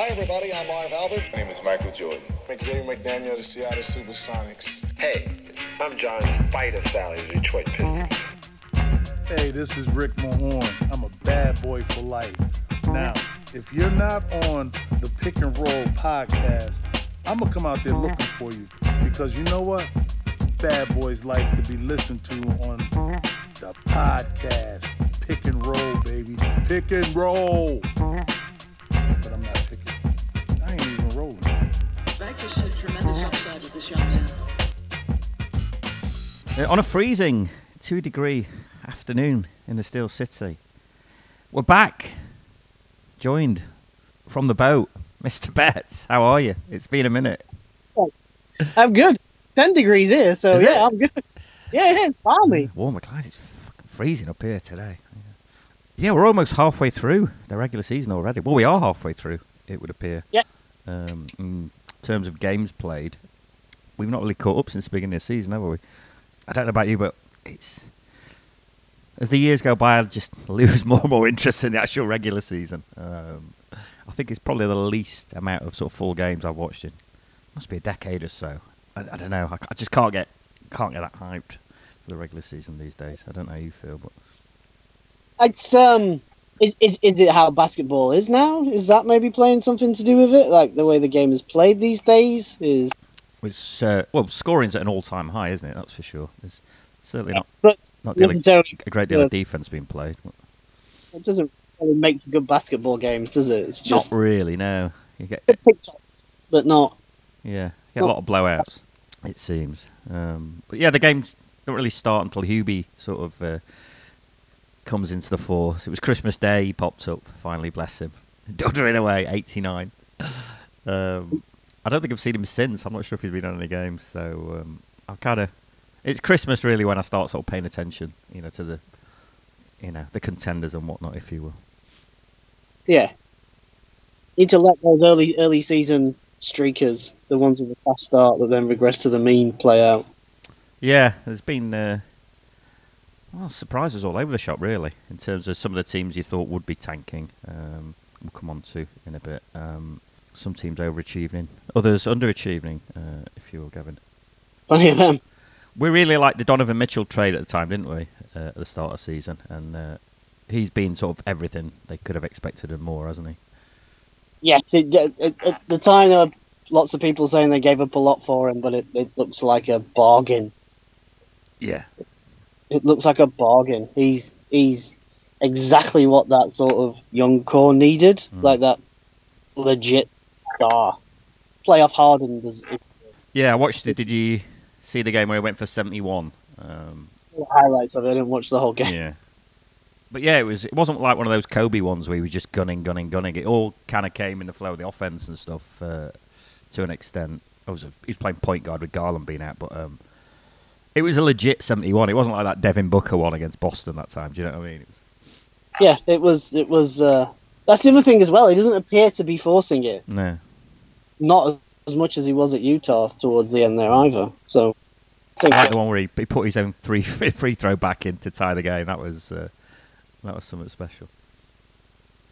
Hi, everybody. I'm Marv Albert. My name is Michael Jordan. I'm Xavier McDaniel, the Seattle Supersonics. Hey, I'm John Spider Salley, the Detroit Pistons. Hey, this is Rick Mahorn. I'm a bad boy for life. Now, if you're not on the Pick and Roll podcast, I'm gonna come out there looking for you because you know what? Bad boys like to be listened to on the podcast. Pick and roll, baby. Pick and roll. Just see tremendous upside with this young man. Uh, on a freezing two degree afternoon in the Steel City, we're back, joined from the boat, Mr. Betts. How are you? It's been a minute. I'm good. Ten degrees here, so Is yeah, it? I'm good. Yeah, it's balmy. Warm McLeod, it's fucking freezing up here today. Yeah, we're almost halfway through the regular season already. Well, we are halfway through, it would appear. Yeah. Um, in terms of games played, we've not really caught up since the beginning of the season, have we? I don't know about you, but it's as the years go by, I just lose more and more interest in the actual regular season. Um, I think it's probably the least amount of sort of full games I've watched in must be a decade or so. I, I don't know. I, I just can't get can't get that hyped for the regular season these days. I don't know how you feel, but It's um, is is is it how basketball is now? Is that maybe playing something to do with it? Like the way the game is played these days is. it's uh, well, scoring's at an all-time high, isn't it? That's for sure. There's certainly not But not necessarily, a great deal of defense being played. it doesn't really make for good basketball games, does it? It's just Not really. No, you get good TikToks, but not. yeah, you get a lot of blowouts. It seems. Um, but yeah, the games don't really start until Hubie sort of uh, comes into the force. It was Christmas Day. He popped up finally. Bless him. Duddering away, eighty nine. Um, I don't think I've seen him since. I'm not sure if he's been on any games. So um, I kind of. It's Christmas really when I start sort of paying attention, you know, to the, you know, the contenders and whatnot, if you will. Yeah. Need to let those early early season streakers, the ones with a fast start that then regress to the mean, play out. Yeah, there's been uh, well surprises all over the shop really in terms of some of the teams you thought would be tanking. Um, we'll come on to in a bit. Um, some teams overachieving, others underachieving. Uh, if you will, Gavin. Plenty of them. We really liked the Donovan Mitchell trade at the time, didn't we? Uh, at the start of the season, and uh, he's been sort of everything they could have expected and more, hasn't he? Yes, it, it, at the time there were lots of people saying they gave up a lot for him, but it, it looks like a bargain. Yeah. It looks like a bargain. He's he's exactly what that sort of young core needed, Mm. like that legit star. Playoff hardened is, is Yeah, I watched it. Did you see the game where he went for seventy-one? Um, highlights of it. I didn't watch the whole game. Yeah. But yeah, it was. It wasn't like one of those Kobe ones where he was just gunning, gunning, gunning. It all kind of came in the flow of the offense and stuff uh, to an extent. I was a, he was playing point guard with Garland being out, but um, it was a legit seventy-one. It wasn't like that Devin Booker one against Boston that time. Do you know what I mean? It was, Yeah, it was. It was. Uh, that's the other thing as well. He doesn't appear to be forcing it, no. not as much as he was at Utah towards the end there either. So, I think I like the one where he, he put his own three free throw back in to tie the game. That was uh, that was something special.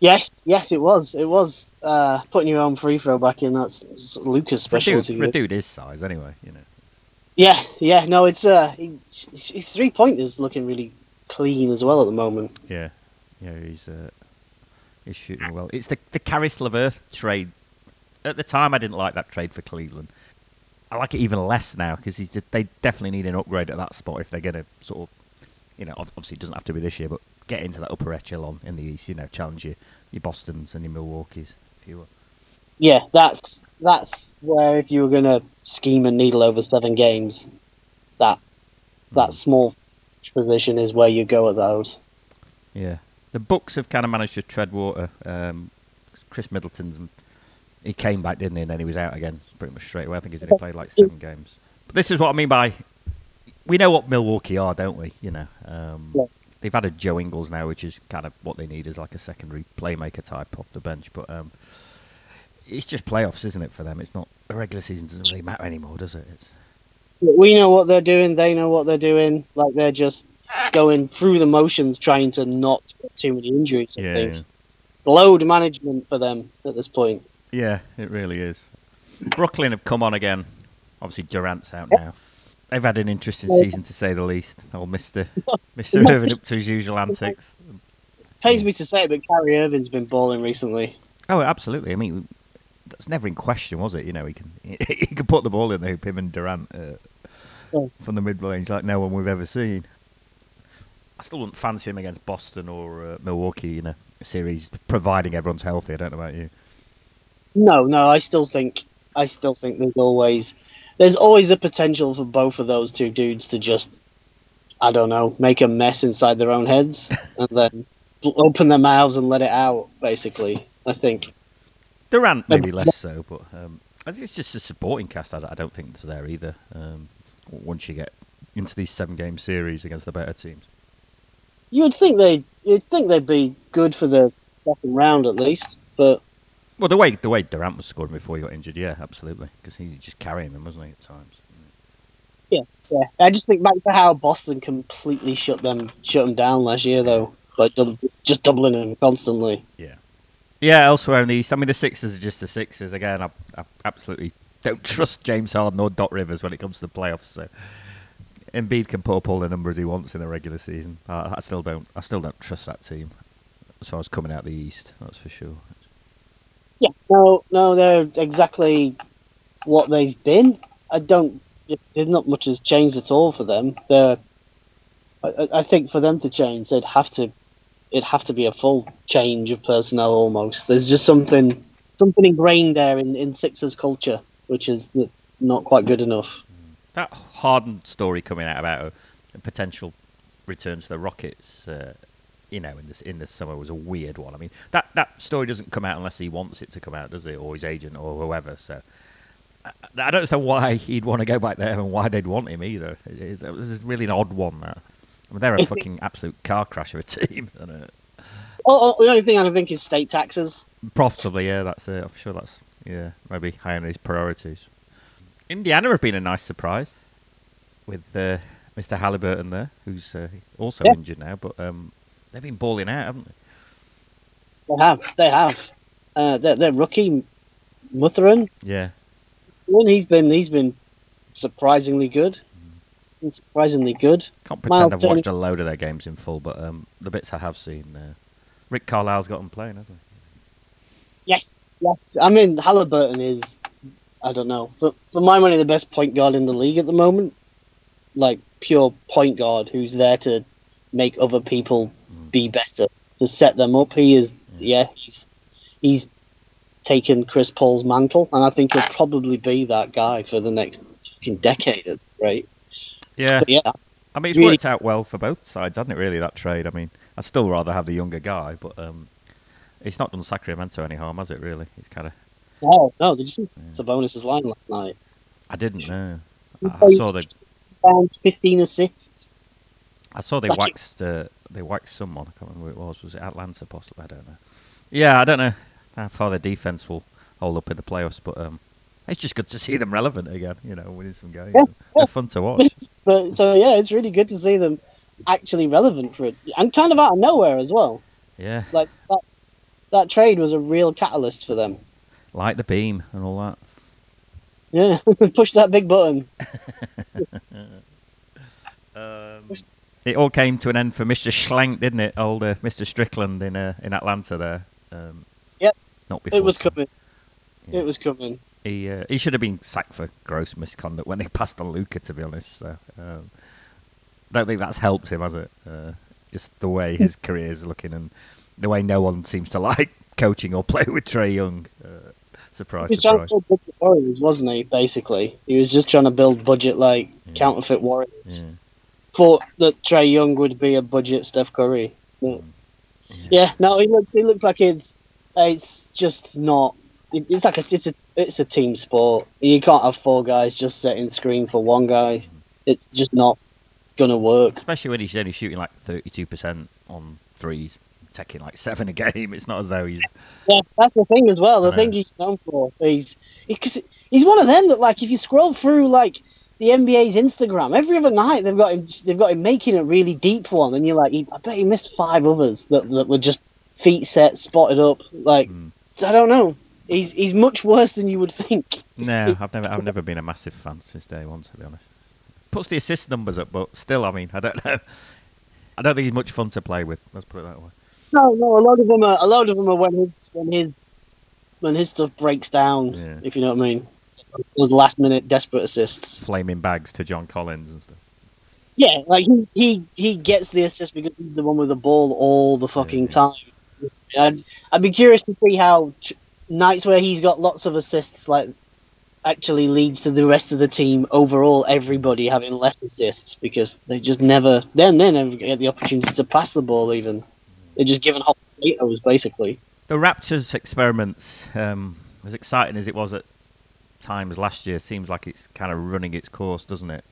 yes, yes, it was. It was uh, putting your own free throw back in. That's Luka's For a, dude, specialty. for a dude his size, anyway. You know. Yeah, yeah. No, it's uh, he, his three pointers looking really clean as well at the moment. Yeah, yeah, he's uh, he's shooting well. It's the the Caris LeVert trade. At the time, I didn't like that trade for Cleveland. I like it even less now because they definitely need an upgrade at that spot if they're going to sort of, you know, obviously it doesn't have to be this year, but get into that upper echelon in the East. You know, challenge your your Boston's and your Milwaukee's, if you will. Yeah, that's that's where if you were gonna scheme and needle over seven games, that that Mm. small position is where you go at those. Yeah, the Bucks have kind of managed to tread water. Um, Khris Middleton's he came back, didn't he? And then he was out again pretty much straight away. I think he's only played like seven games. But this is what I mean by we know what Milwaukee are, don't we? You know, um, Yeah. they've added Joe Ingles now, which is kind of what they need is like a secondary playmaker type off the bench. But um, it's just playoffs, isn't it, for them? It's not the regular season doesn't really matter anymore, does it? It's We know what they're doing. They know what they're doing. Like they're just going through the motions, trying to not get too many injuries. I yeah, think yeah. load management for them at this point. Yeah, it really is. Brooklyn have come on again. Obviously, Durant's out now. They've had an interesting season to say the least. Old Mister Mister Irving up to his usual antics. Pains me to say it, but Kyrie Irving's been balling recently. Oh, absolutely. I mean, that's never in question, was it? You know, he can he can put the ball in the hoop, him and Durant uh, Yeah. from the mid range like no one we've ever seen. I still wouldn't fancy him against Boston or uh, Milwaukee in a series, providing everyone's healthy. I don't know about you. No, no, I still think I still think there's always there's always a potential for both of those two dudes to just I don't know, make a mess inside their own heads and then open their mouths and let it out. Basically, I think. Durant maybe less so, but um, I think it's just a supporting cast. I, I don't think it's there either. Um, once you get into these seven game series against the better teams. You would think they you'd think they'd be good for the second round at least, but Well, the way the way Durant was scoring before he got injured, yeah, absolutely, because he was just carrying them, wasn't he, at times? yeah, I just think back to how Boston completely shut them shut them down last year though, by dub- just doubling them constantly. Yeah, elsewhere in the East, I mean, the Sixers are just the Sixers again. I, I absolutely don't trust James Harden or Doc Rivers when it comes to the playoffs. So Embiid can put up all the numbers he wants in the regular season. I, I still don't. I still don't trust that team as far as coming out the East. That's for sure. Yeah, no, no, they're exactly what they've been. I don't. There's not much has changed at all for them. They're. I- I think for them to change, they'd have to. It'd have to be a full change of personnel almost. There's just something, something ingrained there in in Sixers culture, which is not quite good enough. That Harden story coming out about a, potential return to the Rockets, uh, you know, in this in this summer was a weird one. I mean, that that story doesn't come out unless he wants it to come out, does it, or his agent or whoever. So. I don't understand why he'd want to go back there and why they'd want him either. It, it, it was really an odd one. That Mean, they're a fucking absolute car crash of a team. And, uh, Oh, oh, the only thing I can think is state taxes. Possibly, yeah. That's it. I'm sure that's yeah, maybe high on his priorities. Indiana have been a nice surprise with uh, Mr. Halliburton there, who's uh, also Yeah. injured now, but um, they've been balling out, haven't they? They have, they have. Uh, their, their rookie, Mathurin, Yeah, he's been he's been surprisingly good. Been surprisingly good. can't pretend Miles I've watched a load of their games in full, but um, the bits I have seen, uh, Rick Carlisle's got them playing, hasn't he? Yes, yes. I mean, Halliburton is, I don't know, but for my money, the best point guard in the league at the moment. Like pure point guard who's there to make other people be better, to set them up. He is, yeah, he's he's taken Chris Paul's mantle, and I think he'll probably be that guy for the next fucking decade. at the rate. he? Yeah, But yeah, I mean, it's Really- worked out well for both sides, hasn't it? Really, that trade. I mean, I'd still rather have the younger guy, but um, it's not done Sacramento any harm, has it? Really, it's kind of. no, no. Did you see Sabonis' line last night? I didn't know. I saw they 16 pounds, fifteen assists. I saw they it- waxed uh, they waxed someone. I can't remember who it was. Was it Atlanta? Possibly. I don't know. Yeah, I don't know how far their defense will hold up in the playoffs, but um, it's just good to see them relevant again. You know, winning some games. Yeah, They're fun to watch. But so yeah, it's really good to see them actually relevant for it, and kind of out of nowhere as well. Yeah, Like that, that trade was a real catalyst for them. like the beam and all that. Yeah, push that big button. It all came to an end for Mr. Schlenk, didn't it? Old uh, Mr. Strickland in uh, in Atlanta there. Um, Yep. Not before. It was time. coming. Yeah. It was coming. He uh, he should have been sacked for gross misconduct when they passed on Luka. To be honest, so um, don't think that's helped him, has it? Uh, just the way his career is looking and the way no one seems to like coaching or play with Trae Young. Uh, surprise, He was trying to surprise. build warriors, wasn't he? Basically, he was just trying to build budget like Yeah. counterfeit warriors. Yeah. Thought that Trae Young would be a budget Steph Curry. But- yeah, no, he looked. He looked like it's. It's just not. It- It's like a. It's a. It's a team sport. You can't have four guys just setting screen for one guy. It's just not gonna work. Especially when he's only shooting like thirty-two percent on threes, taking like seven a game. It's not as though he's Yeah, that's the thing as well. The thing he's known for is because he's one of them that like if you scroll through like the NBA's Instagram every other night they've got him they've got him making a really deep one and you're like he, I bet he missed five others that that were just feet set spotted up like Mm. I don't know he's he's much worse than you would think. No, I've never I've never been a massive fan since day one, to be honest. Puts the assist numbers up, but still, I mean, I don't know. I don't think he's much fun to play with. Let's put it that way. No, no, a lot of them are a lot of them are when his when his when his stuff breaks down. Yeah. If you know what I mean. Those last minute desperate assists. Flaming bags to John Collins and stuff. Yeah, like he, he he gets the assist because he's the one with the ball all the fucking Yeah. time. I'd, I'd be curious to see how nights where he's got lots of assists like actually leads to the rest of the team overall everybody having less assists because they just never then they never get the opportunity to pass the ball even. They're just given hot potatoes basically. The Raptors experiments, um, as exciting as it was at times last year, seems like it's kind of running its course, doesn't it?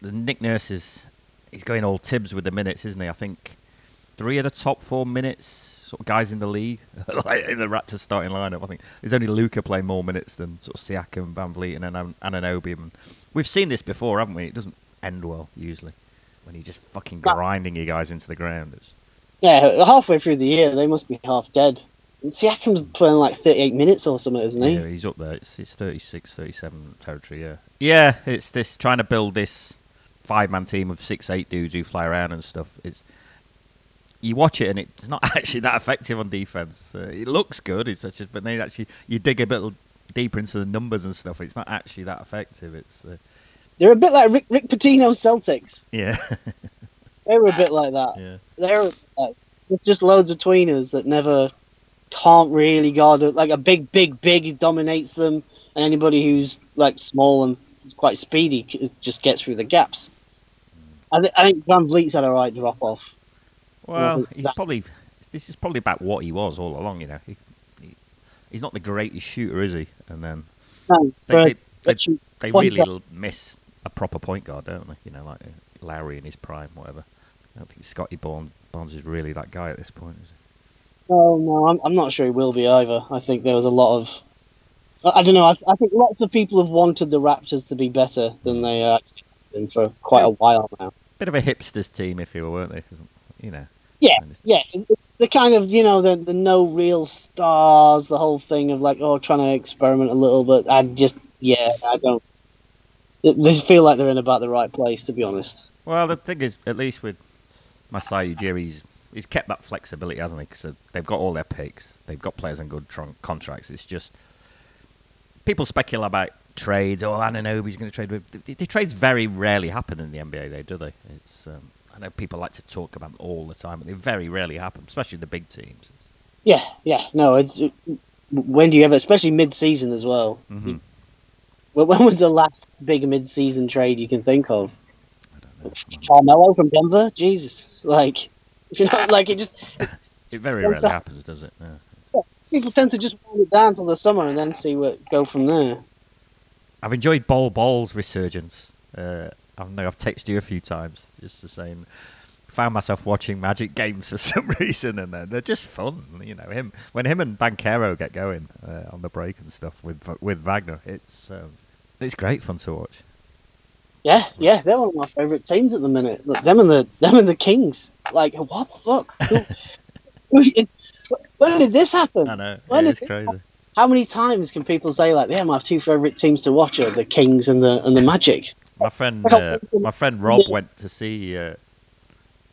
The Nick Nurse is he's going all Thibs with the minutes, isn't he? I think three of the top four minutes sort of guys in the league, like in the Raptors starting lineup. I think there's only Luka playing more minutes than sort of Siakam, VanVleet, and Anan- Anunoby. And we've seen this before, haven't we? It doesn't end well usually when you're just fucking grinding you guys into the ground. It's, Yeah, halfway through the year they must be half dead. Siakam's playing like 38 minutes or something, isn't he? Yeah, he's up there. It's, it's 36, 37 territory, yeah. Yeah, it's this trying to build this five man team of six, eight dudes who fly around and stuff. It's You watch it and it's not actually that effective on defense. Uh, it looks good, it's just, but then actually you dig a bit deeper into the numbers and stuff. It's not actually that effective. It's uh, They're a bit like Rick, Rick Pitino's Celtics. yeah, They were a bit like that. yeah. They're like, just loads of tweeners that never can't really guard it. Like a big, big, big dominates them, and anybody who's like small and quite speedy just gets through the gaps. I, th- I think VanVleet's had a right drop off. Well, he's that- probably this is probably about what he was all along. You know, he, he, he's not the greatest shooter, is he? And then No, they they, they, they really guard. miss a proper point guard, don't they? You know, like uh, Lowry in his prime, whatever. I don't think Scottie Barnes, Barnes is really that guy at this point. Is he? No, no, I'm, I'm not sure he will be either. I think there was a lot of. I, I don't know. I, I think lots of people have wanted the Raptors to be better than they are been for quite a while now. Bit of a hipsters team, if you were, weren't they? You know. Yeah, yeah. The kind of you know the the no real stars, the whole thing of like oh trying to experiment a little, but I just yeah I don't. They feel like they're in about the right place, to be honest. Well, the thing is, at least with Masai Ujiri, he's, he's kept that flexibility, hasn't he? Because they've got all their picks. They've got players on good tron- contracts. It's just people speculate about trades. Oh, Anunoby's going to trade with. The, the trades very rarely happen in the NBA, though, do they? It's. Um, I know people like to talk about them all the time, but they very rarely happen, especially the big teams. Yeah, yeah. No, it's, it, when do you ever, especially mid-season as well? Mhm. Well, when was the last big mid-season trade you can think of? I don't. Carmelo from Denver? Jesus, like you know, like it just It very rarely happens, does it? Yeah. people tend to just wind it down till the summer and then see what go from there. I've enjoyed Bol Bol's resurgence. Uh, I know I've texted you a few times It's the same. Found myself watching Magic games for some reason, and they're, they're just fun. You know, him when him and Banchero get going uh, on the break and stuff with with Wagner, it's um, it's great fun to watch. Yeah, yeah, they're one of my favourite teams at the minute. Them and the them and the Kings. Like, what the fuck? Who- when did this happen? I know When it's is it- crazy. How many times can people say like, "Yeah, my two favourite teams to watch are the Kings and the and the Magic"? My friend uh, my friend Rob went to see uh,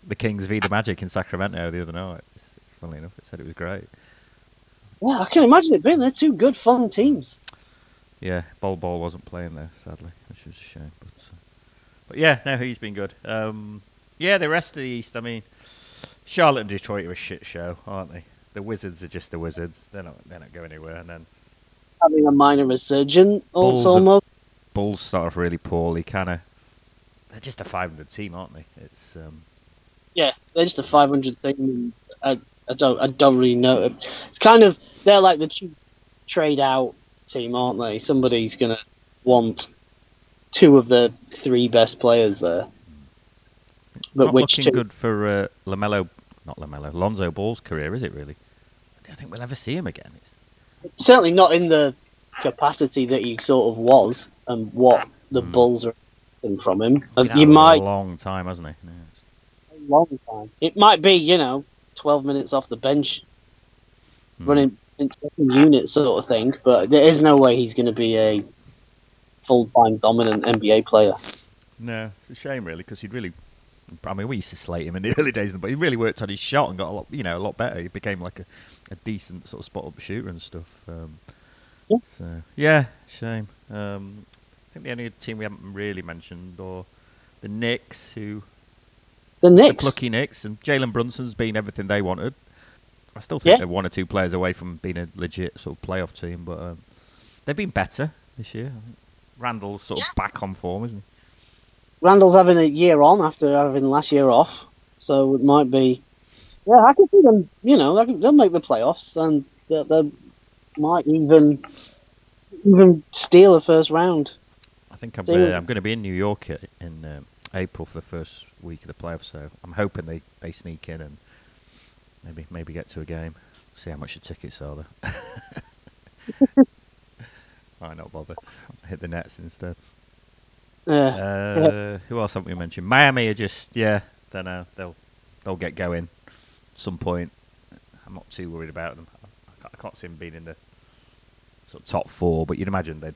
the Kings v the Magic in Sacramento the other night. Funnily enough, it said it was great. Yeah, I can imagine it being. They're two good, fun teams. Yeah, Bol Bol wasn't playing there, sadly, which was a shame. But, uh, but yeah, no, he's been good. Um, yeah, the rest of the East, I mean, Charlotte and Detroit are a shit show, aren't they? The Wizards are just the Wizards. They're not. They're not going anywhere. And then Having a minor resurgence, also almost. Bulls start off really poorly. Kind of. They're just a 500 team, aren't they? It's um, Yeah, they're just a 500 team. I, I don't, I don't really know. It's kind of they're like the cheap trade out team, aren't they? Somebody's gonna want two of the three best players there. But not which looking two? good for uh, Lamelo. Not Lamelo. Lonzo Ball's career, is it really? I don't think we'll ever see him again. It's, Certainly not in the capacity that he sort of was, and what the Hmm. Bulls are expecting from him. Been you a long time, hasn't he? Yeah. a long time. It might be, you know, 12 minutes off the bench, Hmm. running in second unit sort of thing, but there is no way he's going to be a full time dominant NBA player. No, it's a shame really because he'd really. I mean, we used to slate him in the early days, but he really worked on his shot and got a lot, you know, a lot better. He became like a, a decent sort of spot up shooter and stuff. Um, Yeah. So yeah, shame. Um, I think the only team we haven't really mentioned or the Knicks, who The the Knicks, plucky Knicks, and Jalen Brunson's been everything they wanted. I still think Yeah. they're one or two players away from being a legit sort of playoff team, but um, they've been better this year. Randall's sort of back on form, isn't he? Randall's having a year on after having last year off, so it might be. Yeah, I can see them. You know, can, they'll make the playoffs, and they, they might even even steal a first round. I think I'm, uh, I'm going to be in New York in um, April for the first week of the playoffs, so I'm hoping they, they sneak in and maybe maybe get to a game. See how much the tickets are there. Might not bother. Hit the nets instead. Uh, Uh, who else haven't we mentioned? Miami are just yeah, don't know. They'll they'll get going some point. I'm not too worried about them. I, I can't- I can't see them being in the sort of top four, but you'd imagine they'd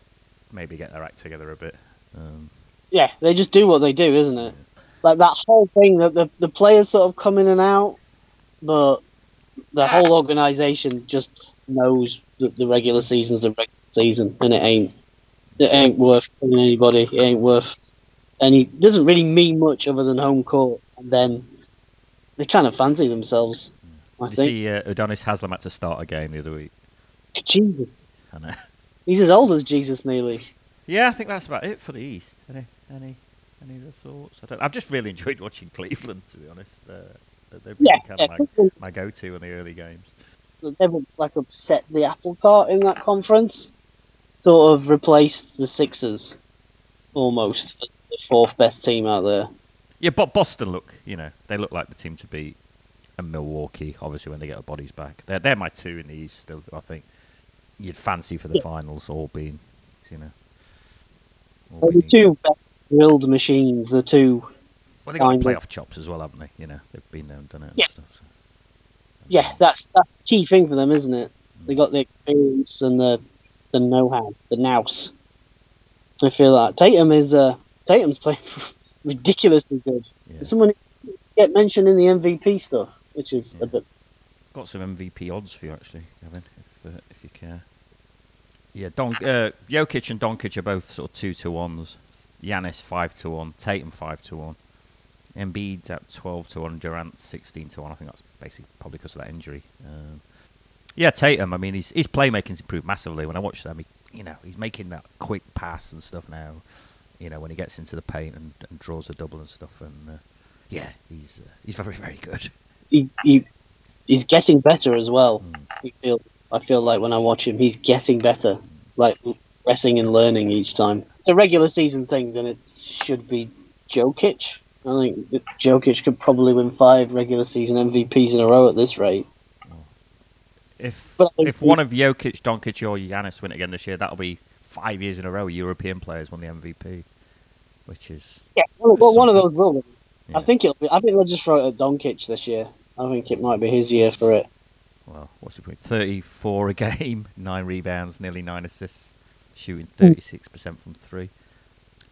maybe get their act together a bit. Um, yeah, they just do what they do, isn't it? Like that whole thing that the the players sort of come in and out, but the whole organization just knows that the regular season's the regular season, and it ain't it ain't worth killing anybody. It ain't worth any. Doesn't really mean much other than home court, and then they kind of fancy themselves. I Did you think. see uh, Udonis Haslem had to start a game the other week? Jesus, I know. He's as old as Jesus nearly. Yeah, I think that's about it for the East. Any any any other thoughts? I don't, I've just really enjoyed watching Cleveland, to be honest. Uh, they've been Yeah, kind yeah, of my, my go-to in the early games. They've like upset the apple cart in that conference. Sort of replaced the Sixers, almost the fourth best team out there. Yeah, but Boston look, you know, they look like the team to beat. And Milwaukee, obviously, when they get their bodies back, they're they're my two in the East. Still, I think you'd fancy for the finals all being, you know. They're the two best drilled machines. The two, Well, they got playoff chops as well, haven't they? You know, they've been there and done it. And Yeah. Stuff, so. yeah, that's that's the key thing for them, isn't it? They got the experience and the the know-how, the nous. I feel that Tatum is uh, Tatum's playing ridiculously good. Yeah. Someone get mentioned in the MVP stuff, which is Yeah. a bit. Got some MVP odds for you actually, Gavin, if uh, if you care. Yeah, Don uh, Jokic and Doncic are both sort of two to ones. Giannis five to one, Tatum five to one, Embiid's at twelve to one, Durant sixteen to one. I think that's basically probably because of that injury. Um, yeah, Tatum. I mean, his his playmaking's improved massively. When I watch them, he, you know, he's making that quick pass and stuff now. You know, when he gets into the paint and, and draws a double and stuff, and uh, yeah, he's uh, he's very very good. He, he he's getting better as well. Mm. I feel I feel like when I watch him, he's getting better, like progressing and learning each time. It's a regular season thing, then it should be Jokic. I think Jokic could probably win five regular season MVPs in a row at this rate. If if one of Jokic, Doncic, or Giannis win again this year, that'll be five years in a row European players won the MVP, which is Yeah, well, well one of those will. win. Yeah. I think it'll be. I think they'll just throw it at Doncic this year. I think it might be his year for it. Well, what's the point? Thirty-four a game, nine rebounds, nearly nine assists, shooting thirty-six percent from three.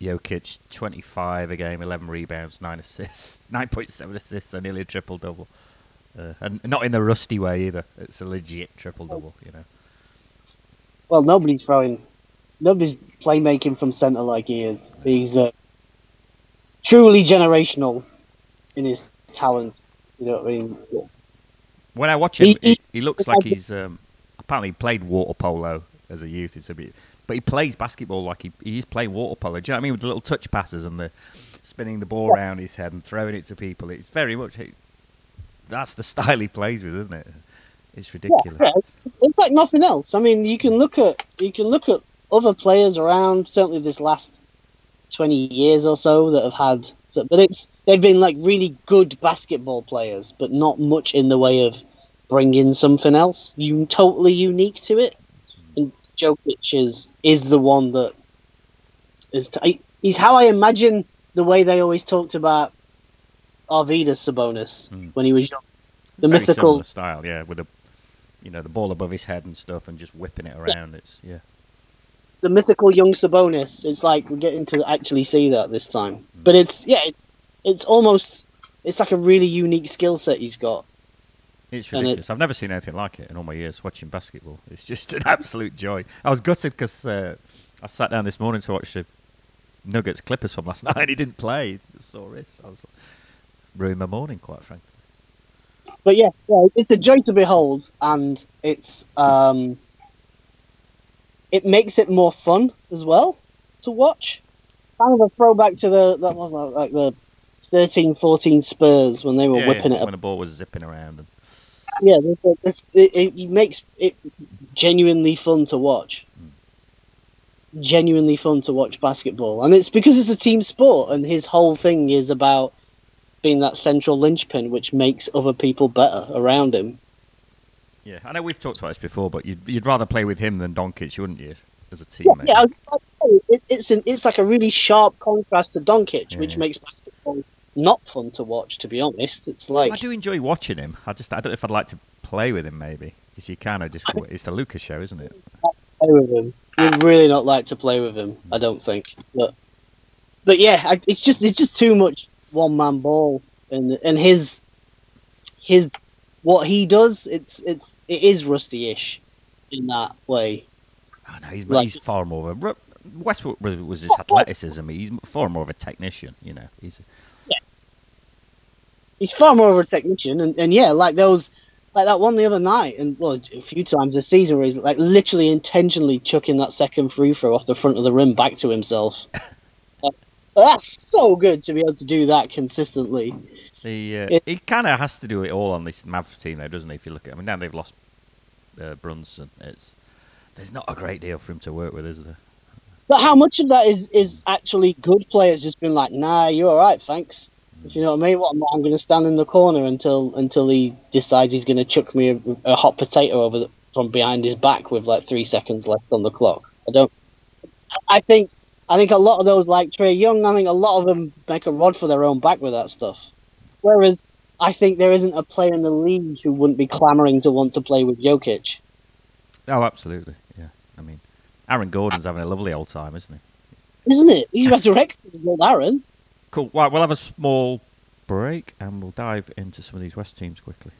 Jokic, twenty-five a game, eleven rebounds, nine assists, nine point seven assists, so nearly a triple double. Uh, and not in the rusty way either. It's a legit triple double, you know. Well, nobody's throwing. Nobody's playmaking from centre like he is. He's uh, truly generational in his talent. You know what I mean? When I watch him, He- he, he- looks like he's um, apparently he played water polo as a youth. It's a bit, but he plays basketball like he he's playing water polo. Do you know what I mean? With the little touch passes and the spinning the ball around his head and throwing it to people. It's very much that's the style he plays with, isn't it? It's ridiculous. Yeah, it's like nothing else. I mean, you can look at you can look at other players around. Certainly, this last twenty years or so that have had, so, but it's they've been like really good basketball players, but not much in the way of bringing something else, you totally unique to it. And Jokic is is the one that is. T- he's how I imagine the way they always talked about Arvydas Sabonis Mm. when he was young. The Very mythical style, yeah, with a you know, the ball above his head and stuff, and just whipping it around. It's yeah. The mythical young Sabonis. It's like we're getting to actually see that this time. But it's yeah, it's, it's almost it's like a really unique skill set he's got. It's ridiculous. it's- I've never seen anything like it in all my years watching basketball. It's just an absolute joy. I was gutted because uh, I sat down this morning to watch the Nuggets Clippers from last night, and he didn't play. It's a sore wrist. I was ruined my morning, quite frankly. But yeah, yeah, it's a joy to behold, and it's um, it makes it more fun as well to watch. Kind of a throwback to the that was like the 13, 14 Spurs when they were Yeah, whipping yeah, it up. when the ball was zipping around. And, Yeah, there's, it, it makes it genuinely fun to watch. Hmm. Genuinely fun to watch basketball, and it's because it's a team sport, and his whole thing is about being that central linchpin, which makes other people better around him. Yeah, I know we've talked about this before, but you'd, you'd rather play with him than Doncic, wouldn't you, as a teammate? Yeah, I was about to say, it, it's an, it's like a really sharp contrast to Doncic, which makes basketball not fun to watch. To be honest, it's like I do enjoy watching him. I just I don't know if I'd like to play with him maybe because you kind of just it's the Lucas show, isn't it? play with him. We'd really not like to play with him. I don't think, but but yeah, I, it's just it's just too much one man ball, and and his his what he does, it's it's it is rusty-ish in that way. I know he's Like- he's far more of a Westbrook was was his athleticism. He's far more of a technician. You know, he's yeah. He's far more of a technician, and, and yeah, like those. Like that one the other night, and well, a few times this season, where he's like literally intentionally chucking that second free throw off the front of the rim back to himself. Like, that's so good to be able to do that consistently. He uh, It- he kind of has to do it all on this Mavs team, though, doesn't he? If you look at, I mean, now they've lost uh, Brunson. It's there's not a great deal for him to work with, is there? But how much of that is is actually good players just being like, nah, you're all right, thanks. If you know what I mean, what I'm, I'm going to stand in the corner until until he decides he's going to chuck me a, a hot potato over the, from behind his back with like three seconds left on the clock. I don't. I think I think a lot of those like Trae Young. I think a lot of them make a rod for their own back with that stuff. Whereas I think there isn't a player in the league who wouldn't be clamoring to want to play with Jokic. Oh, absolutely. Yeah. I mean, Aaron Gordon's having a lovely old time, isn't he? Isn't it? He's resurrected old Aaron. Cool. Right, we'll have a small break and we'll dive into some of these West teams quickly.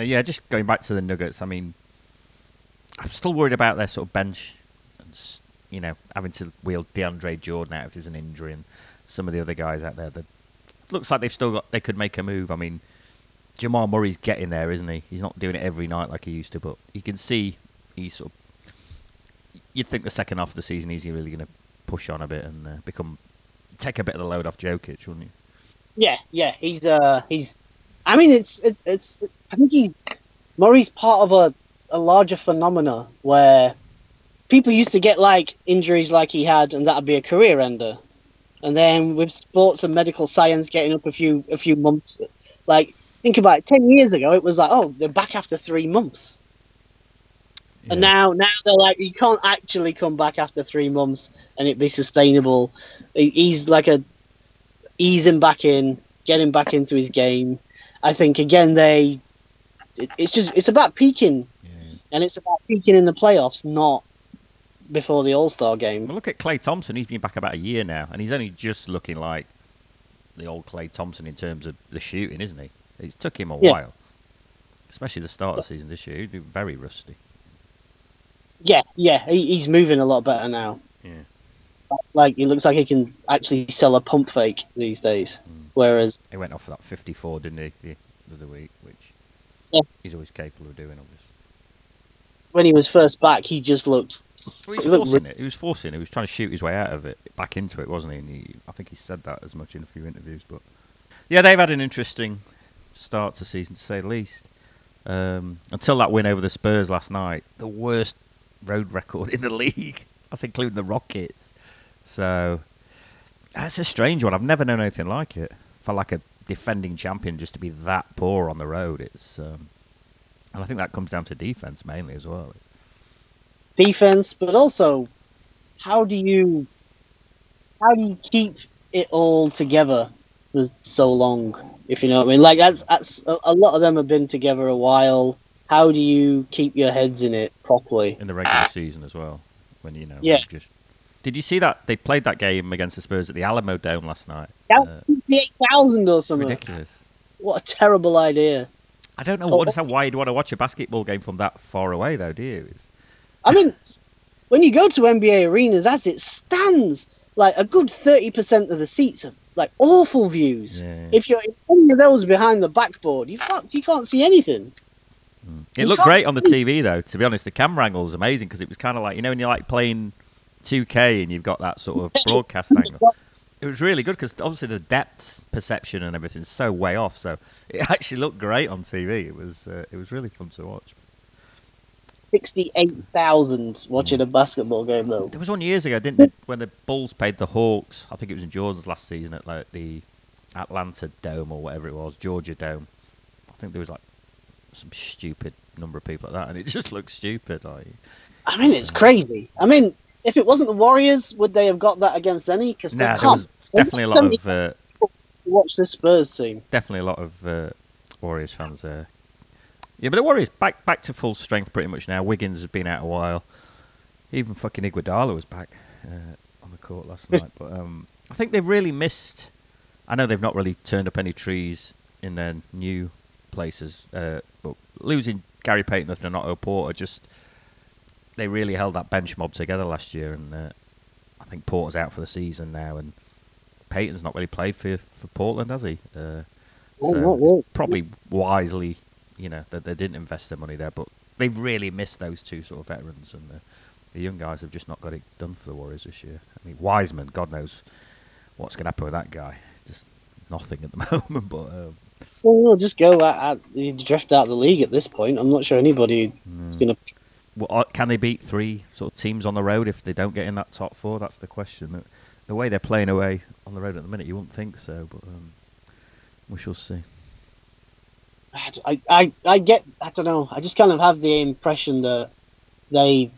Uh, yeah, just going back to the Nuggets. I mean, I'm still worried about their sort of bench, and you know, having to wheel DeAndre Jordan out if there's an injury, and some of the other guys out there. That looks like they've still got. They could make a move. I mean, Jamal Murray's getting there, isn't he? He's not doing it every night like he used to, but you can see he's sort of. You'd think the second half of the season he's really going to push on a bit and uh, become take a bit of the load off Jokic, wouldn't you? Yeah, yeah, he's uh he's. I mean, it's it, it's. I think he's Murray's part of a a larger phenomena where people used to get like injuries like he had, and that'd be a career ender. And then with sports and medical science getting up a few a few months, like think about it, ten years ago, it was like, oh, they're back after three months. And now, now they're like, you can't actually come back after three months and it be sustainable. He's like a easing back in, getting back into his game. I think again they, it, it's just it's about peaking, Yeah. and it's about peaking in the playoffs, not before the All Star game. Well, look at Klay Thompson. He's been back about a year now, and he's only just looking like the old Klay Thompson in terms of the shooting, isn't he? It's took him a Yeah. while, especially the start of the season this year. He'd be very rusty. Yeah, yeah, he, he's moving a lot better now. Yeah. Like it looks like he can actually sell a pump fake these days, Mm. Whereas He went off for that 54, didn't he, the the other week, which Yeah. he's always capable of doing, obviously. when he was first back, he just looked. Well, he was looked forcing it. He was forcing. it. He was trying to shoot his way out of it, back into it, wasn't he? And he, I think he said that as much in a few interviews. But yeah, they've had an interesting start to season, to say the least. Um, until that win over the Spurs last night, the worst road record in the league. That's including the Rockets. So that's a strange one. I've never known anything like it. For like a defending champion just to be that poor on the road, it's um, and I think that comes down to defense mainly as well. defense, but also how do you how do you keep it all together for so long? If you know what I mean, like that's that's a, a lot of them have been together a while. How do you keep your heads in it properly? in the regular season as well. When you know, Yeah. just did you see that they played that game against the Spurs at the Alamo Dome last night? That Uh, sixty-eight thousand or something. ridiculous. What a terrible idea! I don't know Oh. understand why you'd want to watch a basketball game from that far away, though, do you? It's, I mean, when you go to NBA arenas, as it stands, like a good thirty percent of the seats are like awful views. Yeah. If you're in any of those behind the backboard, you can't you can't see anything. It You looked great on the TV though. To be honest, the camera angle was amazing because it was kind of like you know when you're like playing 2K and you've got that sort of broadcast angle. It was really good because obviously the depth perception and everything's so way off. So it actually looked great on TV. It was uh, it was really fun to watch. Sixty-eight thousand watching a basketball game though. There was one years ago, didn't it, when the Bulls played the Hawks? I think it was in Jordan's last season at like the Atlanta Dome or whatever it was, Georgia Dome. I think there was like some stupid number of people at that, and it just looked stupid. Like I mean, it's crazy. I mean, if it wasn't the Warriors, would they have got that against any? Because they nah, there can't definitely a lot of uh, watch the Spurs team. definitely a lot of uh, Warriors fans there. Yeah, but the Warriors back back to full strength pretty much now. Wiggins has been out a while. Even fucking Iguodala was back uh, on the court last night. But um, I think they've really missed. I know they've not really turned up any trees in their new places. Uh, but losing Gary Payton and Otto Porter just they really held that bench mob together last year, and uh, I think Porter's out for the season now, and Payton's not really played for for Portland, has he? Uh, Oh, so it's really. probably wisely, you know, that they didn't invest their money there, but they've really missed those two sort of veterans, and the, the young guys have just not got it done for the Warriors this year. I mean, Wiseman, God knows what's going to happen with that guy. Just nothing at the moment, but um, Well, we'll just go at, you drift out of the league at this point. I'm not sure anybody is going to. Uh, can they beat three sort of teams on the road if they don't get in that top four? That's the question. The- way they're playing away on the road at the minute, you wouldn't think so, but um, we shall see. I, I, I get. I don't know. I just kind of have the impression that they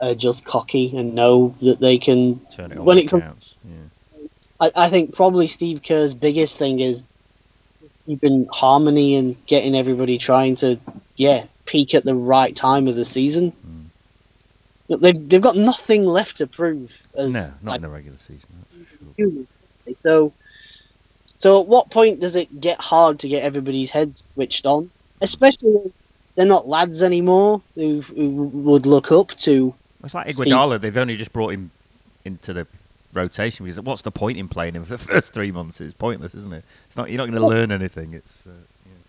are just cocky and know that they can. Turn it on when when it comes. Yeah. I, I think probably Steve Kerr's biggest thing is keeping harmony and getting everybody trying to, yeah, peak at the right time of the season. Mm. But they've they've got nothing left to prove as No, not like, in the regular season. Sure. So, so at what point does it get hard to get everybody's heads switched on? Especially they're not lads anymore who, who would look up to. It's like Steve- Iguodala. They've only just brought him into the rotation because what's the point in playing him for the first three months? It's pointless, isn't it? It's not. You're not going to learn anything. It's. Uh.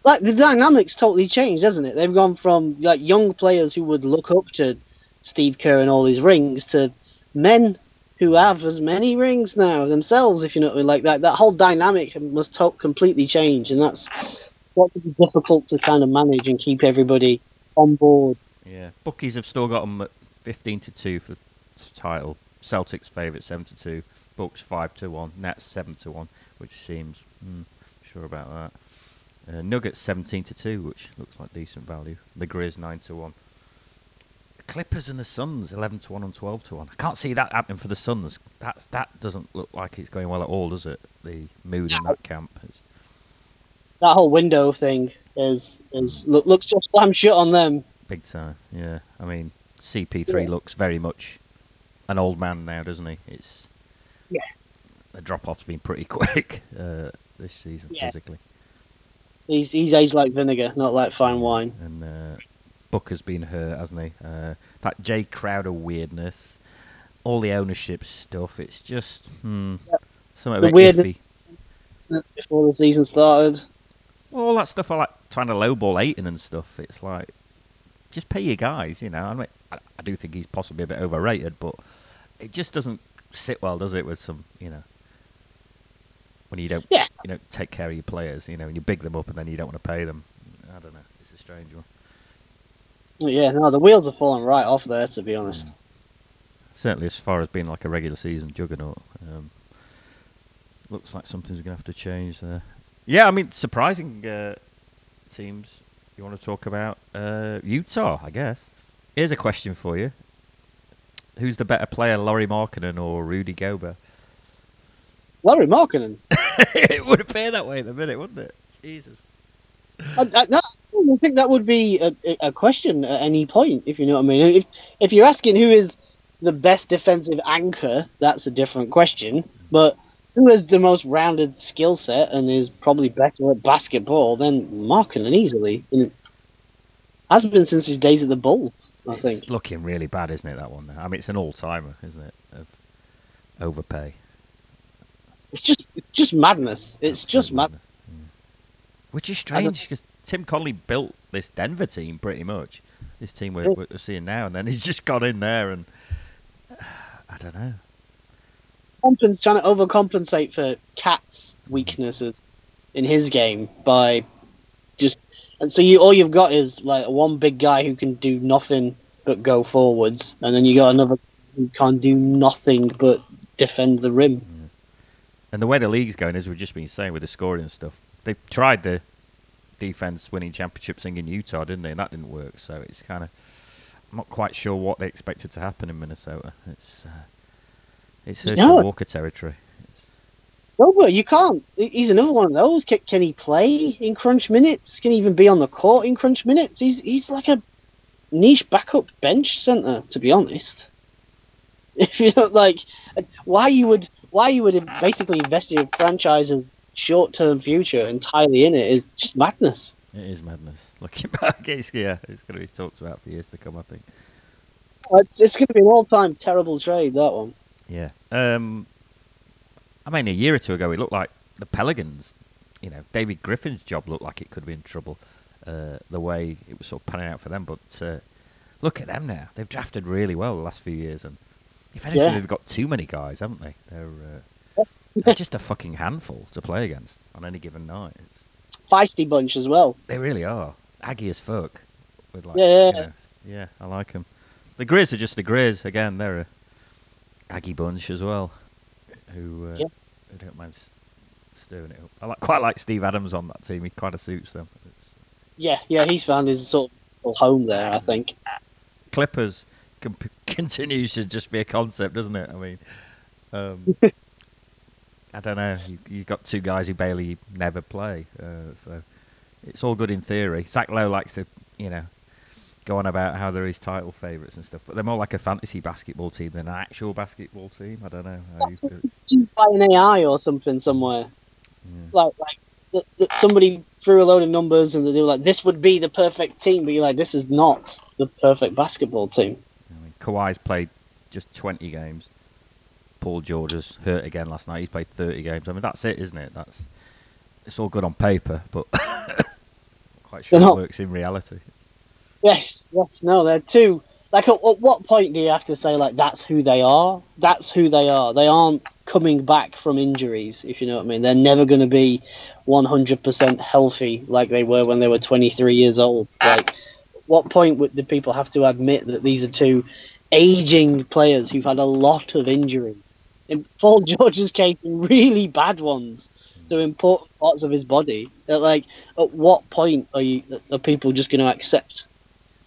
Like the dynamics totally changed, hasn't it? They've gone from like young players who would look up to Steve Kerr and all his rings to men who have as many rings now themselves. If you know like that, that whole dynamic must completely change, and that's what would be difficult to kind of manage and keep everybody on board. Yeah, bookies have still got them at fifteen to two for title. Celtics favourite seven to two. Bucks five to one. Nets seven to one, which seems mm, sure about that. Uh, Nuggets seventeen to two, which looks like decent value. The Grizz nine to one. Clippers and the Suns eleven to one and twelve to one. I can't see that happening for the Suns. That's that doesn't look like it's going well at all, does it? The mood in that camp. Is, That whole window thing is is look, looks just slam shut on them. Big time, yeah. I mean, CP3 looks very much an old man now, doesn't he? It's Yeah. The drop off's been pretty quick uh, this season Yeah. physically, He's he's aged like vinegar, not like fine wine. and uh, Booker's been hurt, hasn't he? Uh, that Jae Crowder weirdness, all the ownership stuff. It's just hmm, something a The bit weirdness- iffy. Before the season started, All that stuff I like trying to lowball Ayton and stuff. It's like just pay your guys, you know. I mean, I, I do think he's possibly a bit overrated, but it just doesn't sit well, does it? With some, you know, when you don't, Yeah. you don't take care of your players, you know, and you big them up and then you don't want to pay them. I don't know. It's a strange one. yeah, no, the wheels are falling right off there. To be honest, certainly as far as being like a regular season juggernaut. Um, looks like something's going to have to change there. Yeah, I mean, surprising uh, teams you want to talk about. Uh, Utah, I guess. Here's a question for you. Who's the better player, Lauri Markkanen or Rudy Gobert? Lauri Markkanen. it would appear that way at the minute, wouldn't it? Jesus. I, I, no, I think that would be a, a question at any point, if you know what I mean. If if you're asking who is the best defensive anchor, that's a different question. But who has the most rounded skill set and is probably better at basketball, then Markkinen easily. And has been since his days at the Bulls, I it's think. looking really bad, isn't it? That one. I mean, it's an all-timer, isn't it? Of overpay. It's just it's just madness. It's just mad. Absolutely. Mm. Which is strange because Tim Connelly built this Denver team pretty much. This team we're, we're seeing now, and then he's just got in there, and I don't know. Compton's trying to overcompensate for Cat's weaknesses in his game by just and so you all you've got is like one big guy who can do nothing but go forwards, and then you got another who can't do nothing but defend the rim. And the way the league's going, as we've just been saying with the scoring and stuff, they tried the defense winning championship thing in Utah, didn't they? And that didn't work. So it's kind of I'm not quite sure what they expected to happen in Minnesota. It's uh, it's Herschel No. Walker territory. But you can't. He's another one of those. Can, can he play in crunch minutes? Can he even be on the court in crunch minutes? He's he's like a niche backup bench center, to be honest. If you don't like, why you would why you would basically invest your franchise's short term future entirely in it is just madness. it is madness. Looking back, it's, yeah, it's going to be talked about for years to come. I think. It's it's going to be an all time terrible trade that one. Yeah. Um, I mean, a year or two ago, it looked like the Pelicans. You know, David Griffin's job looked like it could be in trouble. Uh, the way it was sort of panning out for them, but uh, look at them now. They've drafted really well the last few years, and if anything, Yeah. they've got too many guys, haven't they? They're uh, they're just a fucking handful to play against on any given night. It's, Feisty bunch as well. they really are Aggie as fuck. With like, Yeah. you know, yeah, I like them. The Grizz are just the Grizz again. They're a Aggie bunch as well, who uh, Yeah. who don't mind stirring it up. I like, quite like Steve Adams on that team. He kind of suits them. It's, Yeah, yeah, he's found his sort of home there. I think. Clippers com- continues to just be a concept, doesn't it? I mean, um, I don't know. You, you've got two guys who barely never play, uh, so it's all good in theory. Zach Lowe likes to, you know, go on about how they're his title favourites and stuff, but they're more like a fantasy basketball team than an actual basketball team. I don't know. How you, Seen by an AI or something somewhere. Yeah. Like, like that, that somebody threw a load of numbers and they were like, "This would be the perfect team," but you're like, "This is not the perfect basketball team." Kawhi's played just 20 games. Paul George is hurt again last night. He's played 30 games. I mean, that's it, isn't it? That's it's all good on paper, but not quite sure They're it not- works in reality. Yes, yes, no, they're two. Like, at, at what point do you have to say like that's who they are? That's who they are. They aren't coming back from injuries, if you know what I mean. They're never going to be 100% healthy like they were when they were 23 years old. Like, what point would, do people have to admit that these are two aging players who've had a lot of injury? In Paul George's case, really bad ones to mm. important parts of his body. That like, at what point are you are people just going to accept?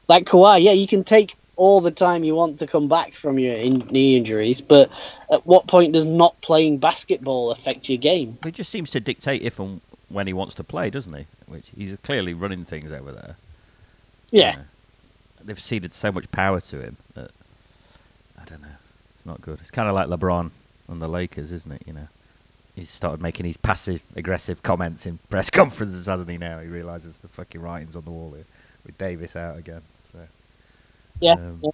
Like Kawhi, yeah, you can take all the time you want to come back from your in- knee injuries, but at what point does not playing basketball affect your game? He just seems to dictate if and when he wants to play, doesn't he? Which he's clearly running things over there. Yeah, You they've ceded so much power to him that don't know. It's not good. It's kind of like LeBron and the Lakers, isn't it? You know, he's started making these passive aggressive comments in press conferences, hasn't he? Now he realizes the fucking writings on the wall here with Davis out again. So yeah. Um, yeah.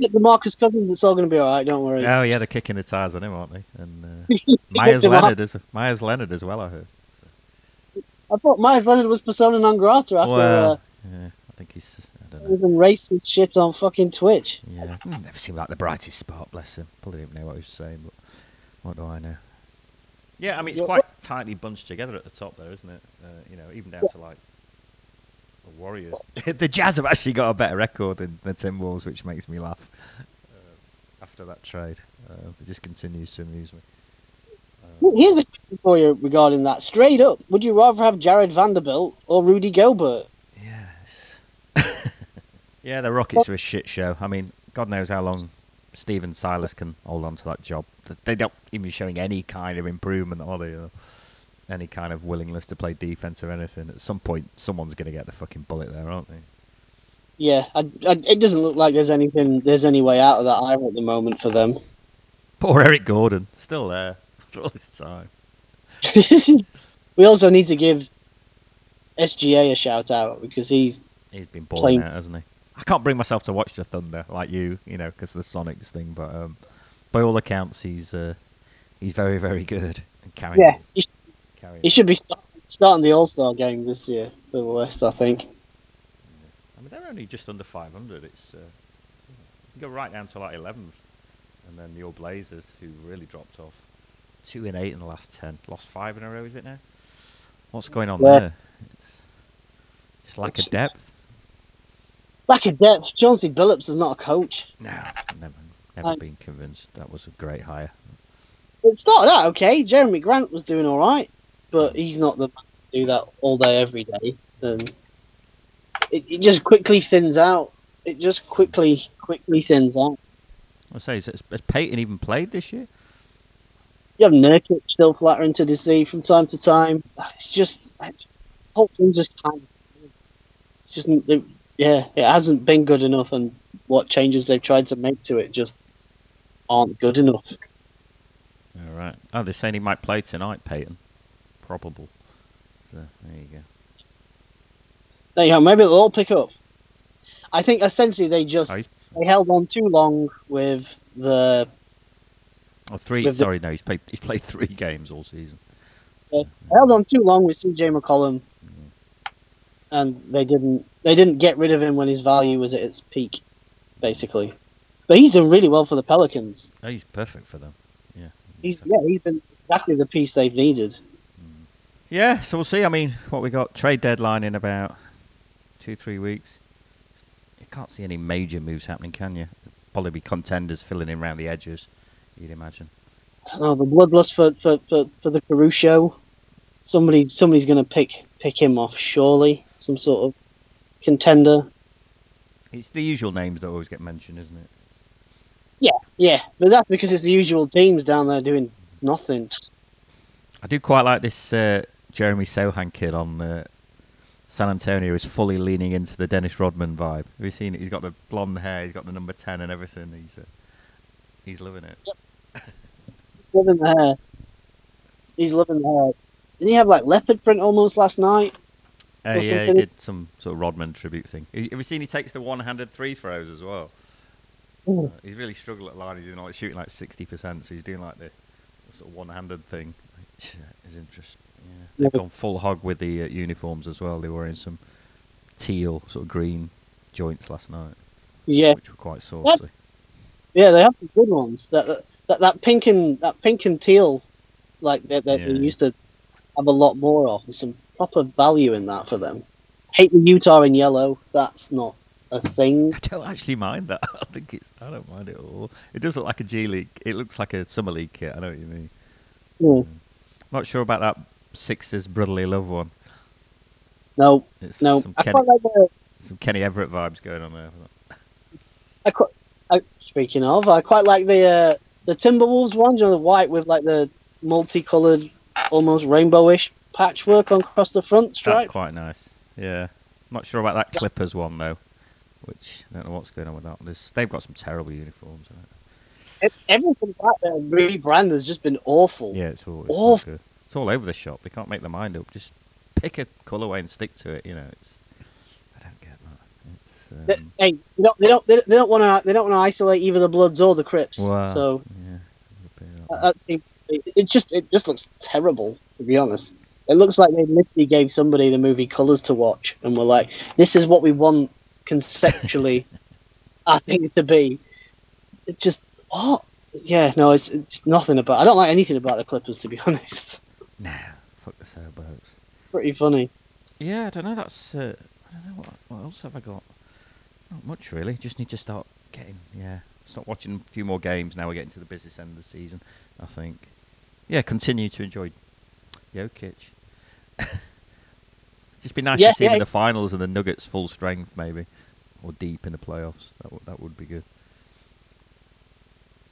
Get the Marcus Cousins. It's all going to be all right. Don't worry. oh yeah, they're kicking the tires on him, aren't they? And uh, Meyers Leonard as Meyers Leonard as well. I heard. I thought Meyers Leonard was persona non grata after well, uh, yeah, I think he's. I don't he know. even racist shit on fucking Twitch. Yeah, never seemed like the brightest spot. Bless him. Probably didn't know what he was saying, but what do I know? Yeah, I mean it's Yeah, quite tightly bunched together at the top there, isn't it? Uh, you know, even down to like the Warriors. the Jazz have actually got a better record than the Tim Timberwolves, which makes me laugh. Uh, after that trade. Uh, it just continues to amuse me. Here's a question for you regarding that. Straight up, would you rather have Jarred Vanderbilt or Rudy Gobert? Yes. yeah, the Rockets are a shit show. I mean, God knows how long Stephen Silas can hold on to that job. They don't even showing any kind of improvement, are they? Or any kind of willingness to play defense or anything. At some point, someone's going to get the fucking bullet there, aren't they? Yeah, I, I, it doesn't look like there's anything, there's any way out of that either at the moment for them. Poor Eric Gordon, still there after all this time. we also need to give SGA a shout out because he's He's been balling Playing- out, hasn't he? I can't bring myself to watch the Thunder like you, you know, because of the Sonics thing. But um, by all accounts, he's uh, he's very, very good. And carrying, yeah he, carrying he should be start, starting the All Star game this year for the West. I think. I mean, they're only just under 500. It's uh, you go right down to like 11th, and then your Blazers, who really dropped off, two and eight in the last ten, lost five in a row. Is it now? What's going on Yeah. there? It's just lack of depth. Lack of depth. Chauncey Billups is not a coach. No, never, never I- been convinced that was a great hire. It started out okay. Jerami Grant was doing all right, but he's not the man to do that all day every day. And it, it just quickly thins out. It just quickly, quickly thins out. I say, has, has Payton even played this year? You have Nurkic still flattering to deceive from time to time. It's just, it's, the whole thing just kind of, it's just, it, yeah, it hasn't been good enough, and what changes they've tried to make to it just aren't good enough. All right. Oh, they're saying he might play tonight, Payton. Probable. So there you go. There you go. Maybe it'll all pick up. I think essentially they just Oh, they held on too long with the oh, three. With the- sorry, no, he's played. He's played three games all season. held on too long with CJ McCollum, and they didn't they didn't get rid of him when his value was at its peak, basically. But he's done really well for the Pelicans. Oh, he's perfect for them. Yeah. He's yeah, he's been exactly the piece they've needed. Mm. Yeah, so we'll see. I mean, what we got trade deadline in about two, three weeks. You can't see any major moves happening, can you? Probably be contenders filling in around the edges. You'd imagine. Oh, the bloodlust for for, for, for the Caruso. Somebody somebody's going to pick pick him off surely. Some sort of contender. It's the usual names that always get mentioned, isn't it? Yeah, yeah, but that's because it's the usual teams down there doing nothing. I do quite like this uh, Jeremy Sochan kid on uh, San Antonio. Is fully leaning into the Dennis Rodman vibe. Have you seen it? He's got the blonde hair. He's got the number ten and everything. He's uh, he's loving it. He's loving the hair. He's loving the hair. Didn't he have like leopard print almost last night? Uh, yeah, he did some sort of Rodman tribute thing. Have you seen he takes the one-handed three throws as well? Uh, he's really struggled at the line. He's doing like shooting like sixty percent, so he's doing like the, sort of one-handed thing, which uh, is interesting. Yeah. They've Yeah. gone full hog with the uh, uniforms as well. They were wearing some teal, sort of green joints last night, Yeah, which were quite saucy. yeah, they have some good ones. That that, that, that pink and that pink and teal, like that that they used to have a lot more of. There's some proper value in that for them. Hate the Utah in yellow. That's not a thing. I don't actually mind that. I think it's. I don't mind it at all. It does look like a G League. It looks like a summer league kit. I know what you mean. Yeah. Not sure about that Sixers brotherly love one. No, It's no. some, I Kenny, like the. some Kenny Everett vibes going on there. I quite, I, speaking of, I quite like the uh, the Timberwolves one. You know, the white with like the multicolored, almost rainbowish patchwork on across the front stripe. That's quite nice. Yeah. Not sure about that Clippers one though, which I don't know what's going on with that. There's, they've got some terrible uniforms. Everything about their rebrand has just been awful. Yeah, it's all Awful. it's all over the shop. They can't make their mind up. Just pick a colourway and stick to it. You know, it's I don't get that. Um, hey, they don't, they don't, they don't- they don't want to, they don't want to isolate either the Bloods or the Crips. wow. So yeah, a bit like that, that. seems, it just, it just looks terrible to be honest. It looks like they literally gave somebody the movie Colors to watch and were like, "This is what we want conceptually." I think to be. It just what? Yeah, no, it's, it's nothing about. I don't like anything about the Clippers to be honest. Nah, fuck the sailboats. Pretty funny. Yeah, I don't know. That's uh, I don't know what what else have I got. Not much really. Just need to start getting yeah start watching a few more games. Now we're getting to the business end of the season. I think. Yeah, continue to enjoy Jokic. Just be nice Yeah, to see him in the finals and the Nuggets full strength, maybe, or deep in the playoffs. That would that would be good.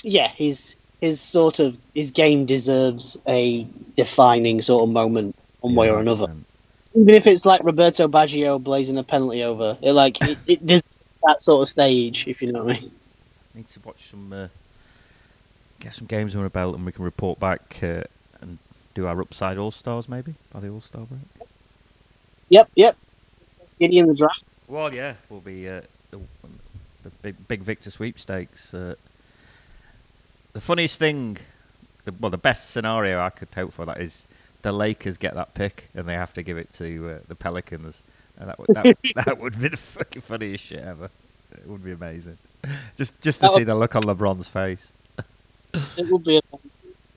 Yeah, his his sort of his game deserves a defining sort of moment, one way or another. and- Even if it's like Roberto Baggio blazing a penalty over, it like it, it that sort of stage, if you know what I mean. Need to watch some, uh, get some games under our belt, and we can report back uh, do our upside all stars maybe by the all star break. Yep, yep. Gideon the draft. Well, yeah, we'll be uh, the, the big big Victor sweepstakes. Uh, the funniest thing, the, well, the best scenario I could hope for that is the Lakers get that pick and they have to give it to uh, the Pelicans. And that would that, would- that would be the fucking funniest shit ever. It would be amazing. Just just to That would- see the look on LeBron's face. It would be. A,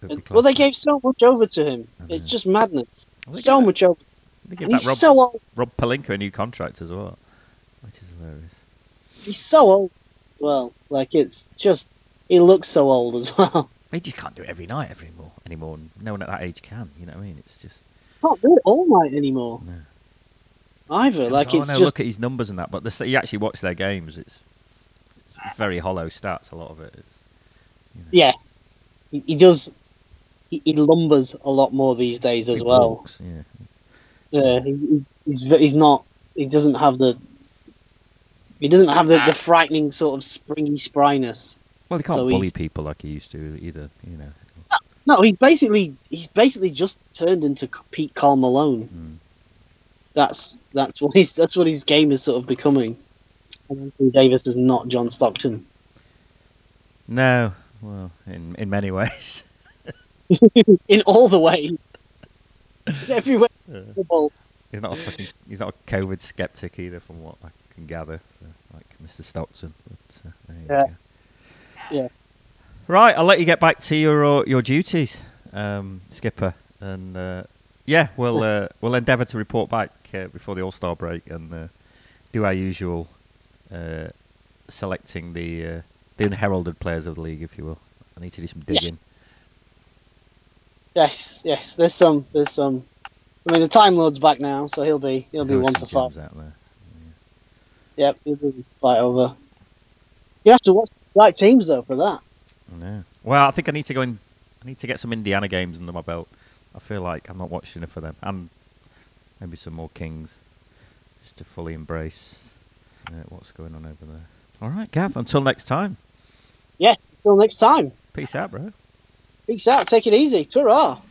It'd well, they gave so much over to him. Know. It's just madness. So gave- much over. They give And that he's Rob, so old. Rob Pelinka a new contract as well, which is hilarious. He's so old. Well, like it's just he looks so old as well. They just can't do it every night anymore. Anymore, no one at that age can. You know what I mean? It's just Can't do it all night anymore. no. Either. Like oh, it's no, just look at his numbers and that. But the, you actually watch their games. It's, it's very hollow stats. A lot of it is. yeah. He, he does. He, he lumbers a lot more these days as He well. walks, yeah. Yeah, he, he- he's he's not. He doesn't have the. He doesn't have the, the frightening sort of springy spryness. Well, he can't So bully he's- people like he used to either. You know. No, he's basically he's basically just turned into Pete Karl Malone. Mm. That's that's what he's that's what his game is sort of becoming. And Anthony Davis is not John Stockton. No. Well, in in many ways. in all the ways. Everywhere. Yeah. He's not a fucking. He's not a COVID skeptic either, from what I can gather. So, like Mr. Stockton. But, uh, there you Yeah. go. Yeah. Right, I'll let you get back to your uh, your duties, um, Skipper, and uh, yeah, we'll uh, we'll endeavour to report back uh, before the All Star break and uh, do our usual uh, selecting the uh, the unheralded players of the league, if you will. I need to do some Yeah. Yes, yes. There's some. There's some. I mean, the Time Lord's back now, so he'll be he'll be one to five. gems out there. Yep, he'll be fight over. You have to watch the right teams though for that. Know. Well, I think I need to go in. I need to get some Indiana games under my belt. I feel like I'm not watching enough of them, and maybe some more Kings, just to fully embrace uh, what's going on over there. All right, Gav. Until next time. Yeah. Until next time. Peace out, bro. Peace out. Take it easy. Ta